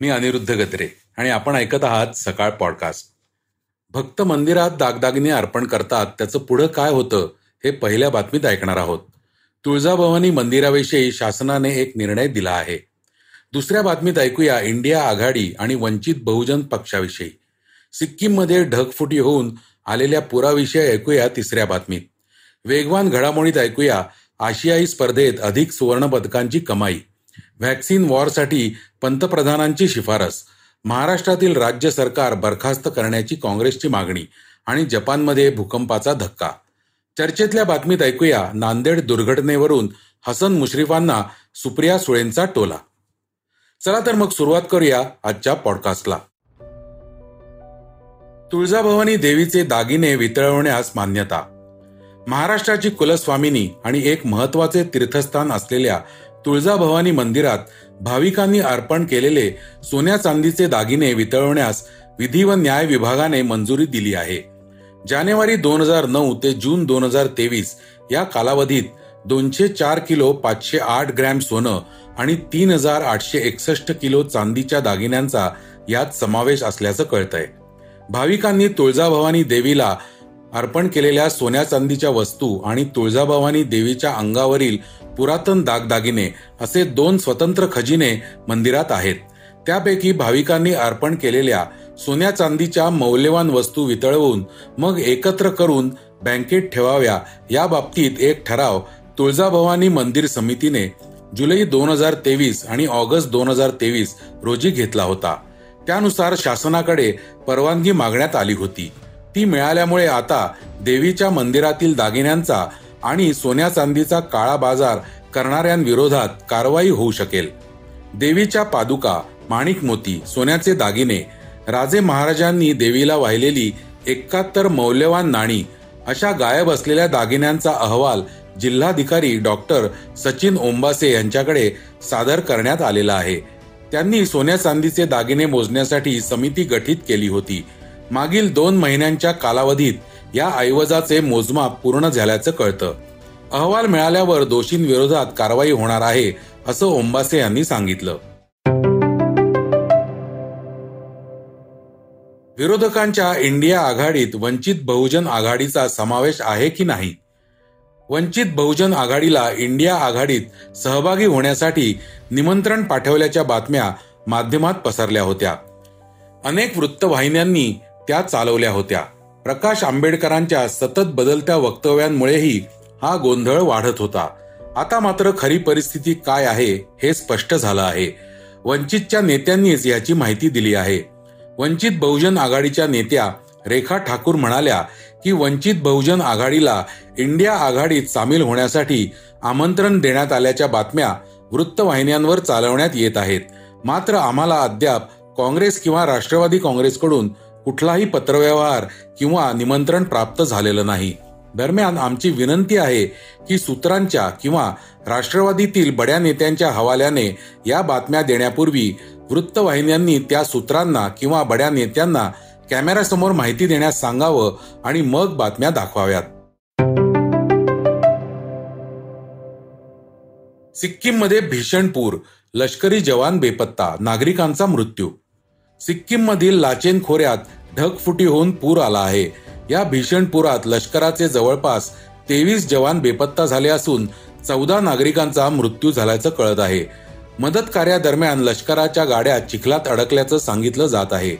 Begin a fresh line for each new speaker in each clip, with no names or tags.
मी अनिरुद्ध गत्रे आणि आपण ऐकत आहात सकाळ पॉडकास्ट. भक्त मंदिरात दागदागिने अर्पण करतात त्याचं पुढं काय होतं हे पहिल्या बातमीत ऐकणार आहोत. तुळजाभवानी मंदिराविषयी शासनाने एक निर्णय दिला आहे. दुसऱ्या बातमीत ऐकूया इंडिया आघाडी आणि वंचित बहुजन पक्षाविषयी. सिक्कीममध्ये ढगफुटी होऊन आलेल्या पुराविषयी ऐकूया तिसऱ्या बातमीत. वेगवान घडामोडीत ऐकूया आशियाई स्पर्धेत अधिक सुवर्णपदकांची कमाई. व्हॅक्सिन वॉरसाठी पंतप्रधानांची शिफारस महाराष्ट्रातील राज्य सरकार बरखास्त करण्याची काँग्रेसची मागणी आणि जपानमध्ये भूकंपाचा धक्का. चर्चेतल्या बातमीत ऐकूया नांदेड दुर्घटनेवरून हसन मुश्रीफांना सुप्रिया सुळेंचा टोला. चला तर मग सुरुवात करूया आजच्या पॉडकास्टला. तुळजाभवानी देवीचे दागिने वितळवण्यास मान्यता. महाराष्ट्राची कुलस्वामिनी आणि एक महत्त्वाचे तीर्थस्थान असलेल्या तुळजाभवानी मंदिरात भाविकांनी अर्पण केलेले सोन्या चांदीचे दागिने वितळवण्यास विधी व न्याय विभागाने मंजुरी दिली आहे. जानेवारी दोन हजार नऊ ते जून दोन हजार तेवीस या कालावधीत दोनशे चार किलो पाचशे आठ ग्रॅम सोनं आणि तीन हजार आठशे एकसष्ट किलो चांदीच्या दागिन्यांचा यात समावेश असल्याचं कळतंय. भाविकांनी तुळजाभवानी देवीला अर्पण केलेल्या सोन्या चांदीच्या वस्तू आणि तुळजाभवानी देवीच्या अंगावरील पुरातन दागदागिने असे दोन स्वतंत्र खजिने मंदिरात आहेत. त्यापैकी भाविकांनी अर्पण केलेल्या सोन्या चांदीच्या मौल्यवान वस्तू वितळवून मग एकत्र करून बँकेत ठेवाव्या या बाबतीत एक ठराव तुळजाभवानी मंदिर समितीने जुलै दोन हजार तेवीस आणि ऑगस्ट दोन हजार तेवीस रोजी घेतला होता. त्यानुसार शासनाकडे परवानगी मागण्यात आली होती. ती मिळाल्यामुळे आता देवीच्या मंदिरातील दागिन्यांचा आणि सोन्या चांदीचा काळा बाजार करणाऱ्यांविरोधात कारवाई होऊ शकेल. देवीच्या पादुका माणिक मोती सोन्याचे दागिने राजे महाराजांनी देवीला वाहिलेली एकाहत्तर मौल्यवान नाणी अशा गायब असलेल्या दागिन्यांचा अहवाल जिल्हाधिकारी डॉक्टर सचिन ओंबासे यांच्याकडे सादर करण्यात आलेला आहे. त्यांनी सोन्या चांदीचे दागिने मोजण्यासाठी समिती गठीत केली होती. मागील दोन महिन्यांच्या कालावधीत या ऐवजाचे मोजमाप पूर्ण झाल्याचं कळतं. अहवाल मिळाल्यावर दोषींविरोधात कारवाई होणार आहे असं ओंबासे यांनी सांगितलं. विरोधकांच्या इंडिया आघाडीत वंचित बहुजन आघाडीचा समावेश आहे की नाही? वंचित बहुजन आघाडीला इंडिया आघाडीत सहभागी होण्यासाठी निमंत्रण पाठवल्याच्या बातम्या माध्यमात पसरल्या होत्या. अनेक वृत्तवाहिन्यांनी त्या चालवल्या होत्या. प्रकाश आंबेडकरांच्या सतत बदलत्या वक्तव्यांमुळेही हा गोंधळ वाढत होता. आता मात्र खरी परिस्थिती काय आहे हे स्पष्ट झालं आहे. वंचितच्या नेत्यांनीच याची माहिती दिली आहे. वंचित बहुजन आघाडीच्या नेत्या रेखा ठाकूर म्हणाल्या की वंचित बहुजन आघाडीला इंडिया आघाडीत सामील होण्यासाठी आमंत्रण देण्यात आल्याच्या बातम्या वृत्तवाहिन्यांवर चालवण्यात येत आहेत. मात्र आम्हाला अद्याप काँग्रेस किंवा राष्ट्रवादी काँग्रेसकडून कुठलाही पत्रव्यवहार किंवा निमंत्रण प्राप्त झालेलं नाही. दरम्यान आमची विनंती आहे की सूत्रांच्या किंवा राष्ट्रवादीतील बड्या नेत्यांच्या हवाल्याने या बातम्या देण्यापूर्वी वृत्तवाहिन्यांनी त्या सूत्रांना किंवा बड्या नेत्यांना कॅमेऱ्यासमोर माहिती देण्यास सांगावं आणि मग बातम्या दाखवाव्यात. सिक्कीममध्ये भीषण पूर लष्करी जवान बेपत्ता नागरिकांचा मृत्यू सिक्कीममधील लाचेन खोऱ्यात ढगफुटी होऊन पूर आला आहे. या भीषण पुरात लष्कराचे जवळपास तेवीस जवान बेपत्ता झाले असून चौदा नागरिकांचा मृत्यू झाल्याचं कळत आहे. मदत कार्यादरम्यान लष्कराच्या गाड्या चिखलात अडकल्याचं सांगितलं जात आहे.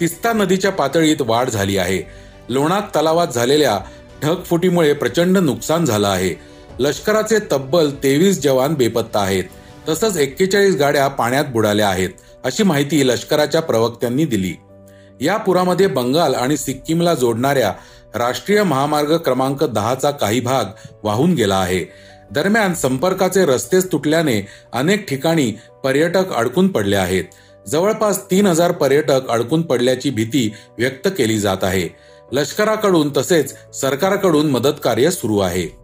तिस्ता नदीच्या पातळीत वाढ झाली आहे. लोणाक तलावात झालेल्या ढगफुटीमुळे प्रचंड नुकसान झालं आहे. लष्कराचे तब्बल तेवीस जवान बेपत्ता आहेत. तसंच एक्केचाळीस गाड्या पाण्यात बुडाल्या आहेत. अशी माहिती लष्कराच्या प्रवक्त्यांनी दिली. या पुरामध्ये बंगाल आणि सिक्कीमला जोडणाऱ्या राष्ट्रीय महामार्ग क्रमांक दहाचा काही भाग वाहून गेला आहे. दरम्यान संपर्काचे रस्तेच तुटल्याने अनेक ठिकाणी पर्यटक अडकून पडले आहेत. जवळपास तीन हजार पर्यटक अडकून पडल्याची भीती व्यक्त केली जात आहे. लष्कराकडून तसेच सरकारकडून मदत कार्य सुरू आहे.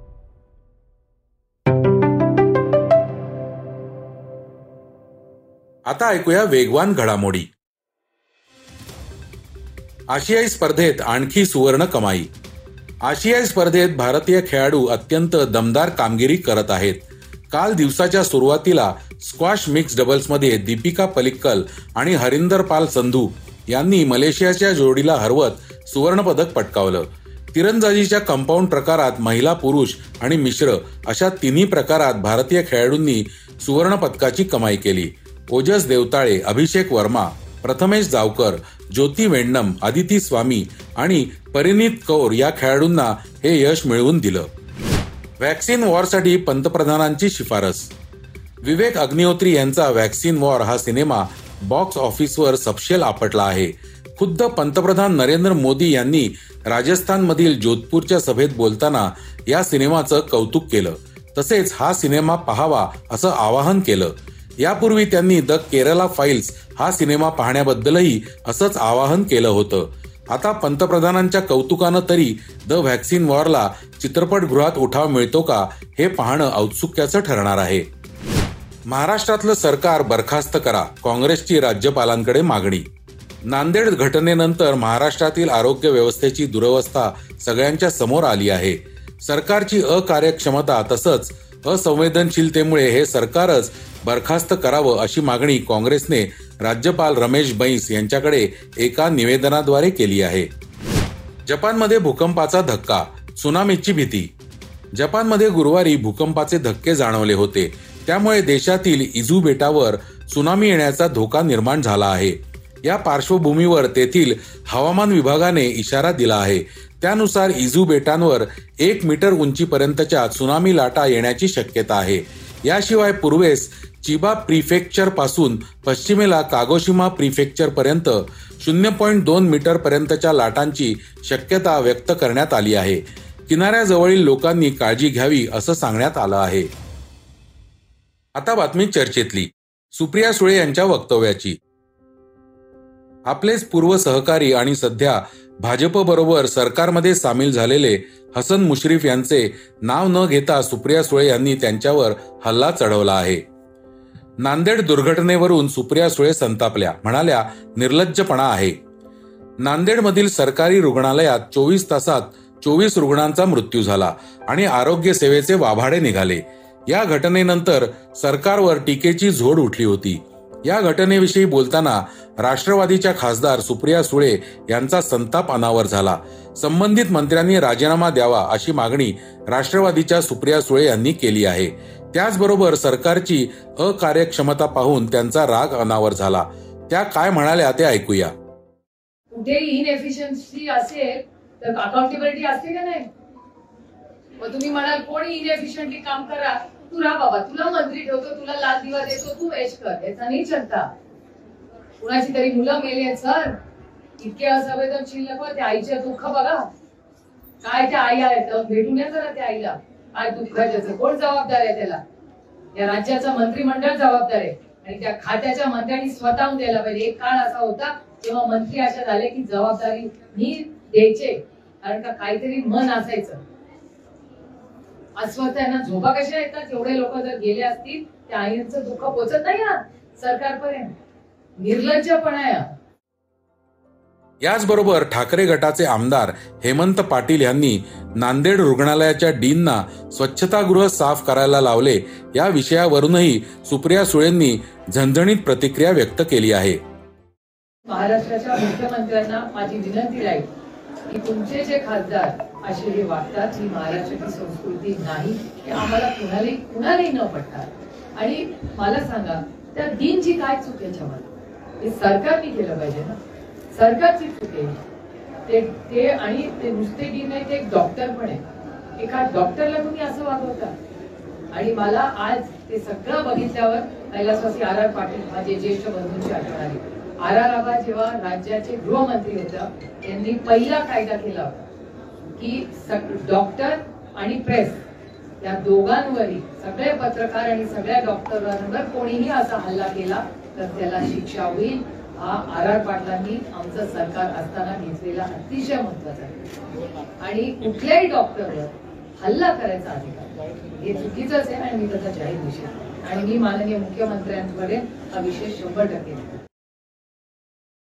आता ऐकूया वेगवान घडामोडी. आशियाई स्पर्धेत आणखी सुवर्ण कमाई. आशियाई स्पर्धेत भारतीय खेळाडू अत्यंत दमदार कामगिरी करत आहेत. काल दिवसाच्या सुरुवातीला स्क्वॉश मिक्स डबल्समध्ये दीपिका पलिक्कल आणि हरिंदर पाल संधू यांनी मलेशियाच्या जोडीला हरवत सुवर्णपदक पटकावलं. तिरंदाजीच्या कंपाऊंड प्रकारात महिला पुरुष आणि मिश्र अशा तिन्ही प्रकारात भारतीय खेळाडूंनी सुवर्णपदकाची कमाई केली. ओजस देवताळे अभिषेक वर्मा प्रथमेश जावकर ज्योती वेंडम आदिती स्वामी आणि परिणित कौर या खेळाडूंना हे यश मिळवून दिलं. व्हॅक्सिन वॉरसाठी पंतप्रधानांची शिफारस. विवेक अग्निहोत्री यांचा व्हॅक्सिन वॉर हा सिनेमा बॉक्स ऑफिसवर सपशेल आपटला आहे. खुद्द पंतप्रधान नरेंद्र मोदी यांनी राजस्थानमधील जोधपूरच्या सभेत बोलताना या सिनेमाचं कौतुक केलं. तसेच हा सिनेमा पहावा असं आवाहन केलं. यापूर्वी त्यांनी द केरला फाईल्स हा सिनेमा पाहण्याबद्दलही असंच आवाहन केलं होतं. आता पंतप्रधानांच्या कौतुकानं तरी द व्हॅक्सिन वॉरला चित्रपटगृहात उठाव मिळतो का हे पाहणं औत्सुक्याचं ठरणार आहे. महाराष्ट्रातलं सरकार बरखास्त करा काँग्रेसची राज्यपालांकडे मागणी. नांदेड घटनेनंतर महाराष्ट्रातील आरोग्य व्यवस्थेची दुरवस्था सगळ्यांच्या समोर आली आहे. सरकारची अकार्यक्षमता तसंच असंवेदनशीलतेमुळे हे सरकारच बरखास्त करावं अशी मागणी काँग्रेसने राज्यपाल रमेश बैस यांच्याकडे एका निवेदनाद्वारे केली आहे. जपानमध्ये भूकंपाचा धक्का सुनामीची भीती. जपानमध्ये गुरुवारी भूकंपाचे धक्के जाणवले होते. त्यामुळे देशातील इजू बेटावर सुनामी येण्याचा धोका निर्माण झाला आहे. या पार्श्वभूमीवर तेथील हवामान विभागाने इशारा दिला आहे. त्यानुसार इजू बेटांवर एक मीटर उंचीपर्यंतच्या सुनामी लाटा येण्याची शक्यता आहे. याशिवाय पूर्वेस चिबा प्रिफेक्चरपासून पश्चिमेला कागोशिमा प्रिफेक्चर पर्यंत शून्य पॉईंट दोन मीटर पर्यंतच्या लाटांची शक्यता व्यक्त करण्यात आली आहे. किनाऱ्याजवळील लोकांनी काळजी घ्यावी असं सांगण्यात आलं आहे. आता बातमी चर्चेतली. सुप्रिया सुळे यांच्या वक्तव्याची. आपलेच पूर्व सहकारी आणि सध्या भाजप बरोबर सरकारमध्ये सामील झालेले हसन मुश्रीफ यांचे नाव न घेता सुप्रिया सुळे यांनी त्यांच्यावर हल्ला चढवला आहे. नांदेड दुर्घटनेवरून सुप्रिया सुळे संतापल्या म्हणाल्या निर्लज्जपणा आहे. नांदेडमधील सरकारी रुग्णालयात चोवीस तासात चोवीस रुग्णांचा मृत्यू झाला आणि आरोग्य सेवेचे वाभाडे निघाले. या घटनेनंतर सरकारवर टीकेची झोड उठली होती. या घटनेविषयी बोलताना राष्ट्रवादीच्या खासदार सुप्रिया सुळे यांचा संताप अनावर झाला. संबंधित मंत्र्यांनी राजीनामा द्यावा अशी मागणी राष्ट्रवादीच्या सुप्रिया सुळे यांनी केली आहे. त्याचबरोबर सरकारची अकार्यक्षमता पाहून त्यांचा राग अनावर झाला. त्या काय म्हणाल्या ते ऐकूया.
कुठे इनएफिशियन्सी असेल तर अकाउंटेबिलिटी असते का नाही? मग तुम्ही म्हणाल कोणी इनएफिशियंटली काम करा? तुला बाबा तुला मंत्री ठेवतो तुला लाल दिवा देतो तू वेच कर. याचा नाही चलता कुणाची तरी मुलं मेले सर. इतके असंवेदनशील नको त्या आईचे दुःख बघा. काय त्या आई आहेत भेटून या जरा त्या आईला. काय दुःख त्याचं कोण जबाबदार आहे त्याला? या राज्याचा मंत्रिमंडळ जबाबदार आहे. आणि त्या खात्याच्या मंत्र्यांनी स्वतःहून द्यायला पाहिजे. एक काळ असा होता तेव्हा मंत्री अशा झाले की जबाबदारी मी द्यायचे. कारण का काहीतरी मन असायचं. अस्वस्थ त्यांना झोपा कशा येतात? एवढे लोक जर गेले असतील त्या आईंचं दुःख पोचत नाही ना सरकारपर्यंत. निर्लज्जपणा.
याचबरोबर ठाकरे गटाचे आमदार हेमंत पाटील यांनी नांदेड रुग्णालयाच्या डीनना स्वच्छतागृह साफ करायला लावले या विषयावरूनही सुप्रिया सुळेंनी झणझणीत प्रतिक्रिया व्यक्त केली आहे.
महाराष्ट्राच्या मुख्यमंत्र्यांना माझी विनंती राहील. की तुमचे जे खासदार असे हे वागतात ही महाराष्ट्राची संस्कृती नाही हे आम्हाला कुणालाही कुणालाही न पटतात आणि मला सांगा त्या दिनची काय चूक याच्यामध्ये हे सरकारने केलं पाहिजे ना? सरकारची चूक आहे. ते ते आणि ते नुसते दिन नाही ते एक डॉक्टर पण आहे. एका डॉक्टरला तुम्ही असं वागवता. आणि मला आज ते सगळं बघितल्यावर कैलासवासी आर आर पाटील माझे ज्येष्ठ बंधूंची आठवण आली. आर आर आबा जेव्हा राज्याचे गृहमंत्री होते त्यांनी पहिला कायदा केला होता की डॉक्टर आणि प्रेस या दोघांवरही सगळे पत्रकार आणि सगळ्या डॉक्टरांवर कोणीही असा हल्ला केला तर त्याला शिक्षा होईल. हा आर आर पाटलांनी आमचं सरकार असताना घेतलेला अतिशय महत्त्वाचा आहे आणि कुठल्याही डॉक्टरवर हल्ला करायचा अधिकार हे चुकीचंच आहे आणि मी त्याचा जाहीर विषय आणि मी माननीय मुख्यमंत्र्यांकडे हा विषय शंभर टक्के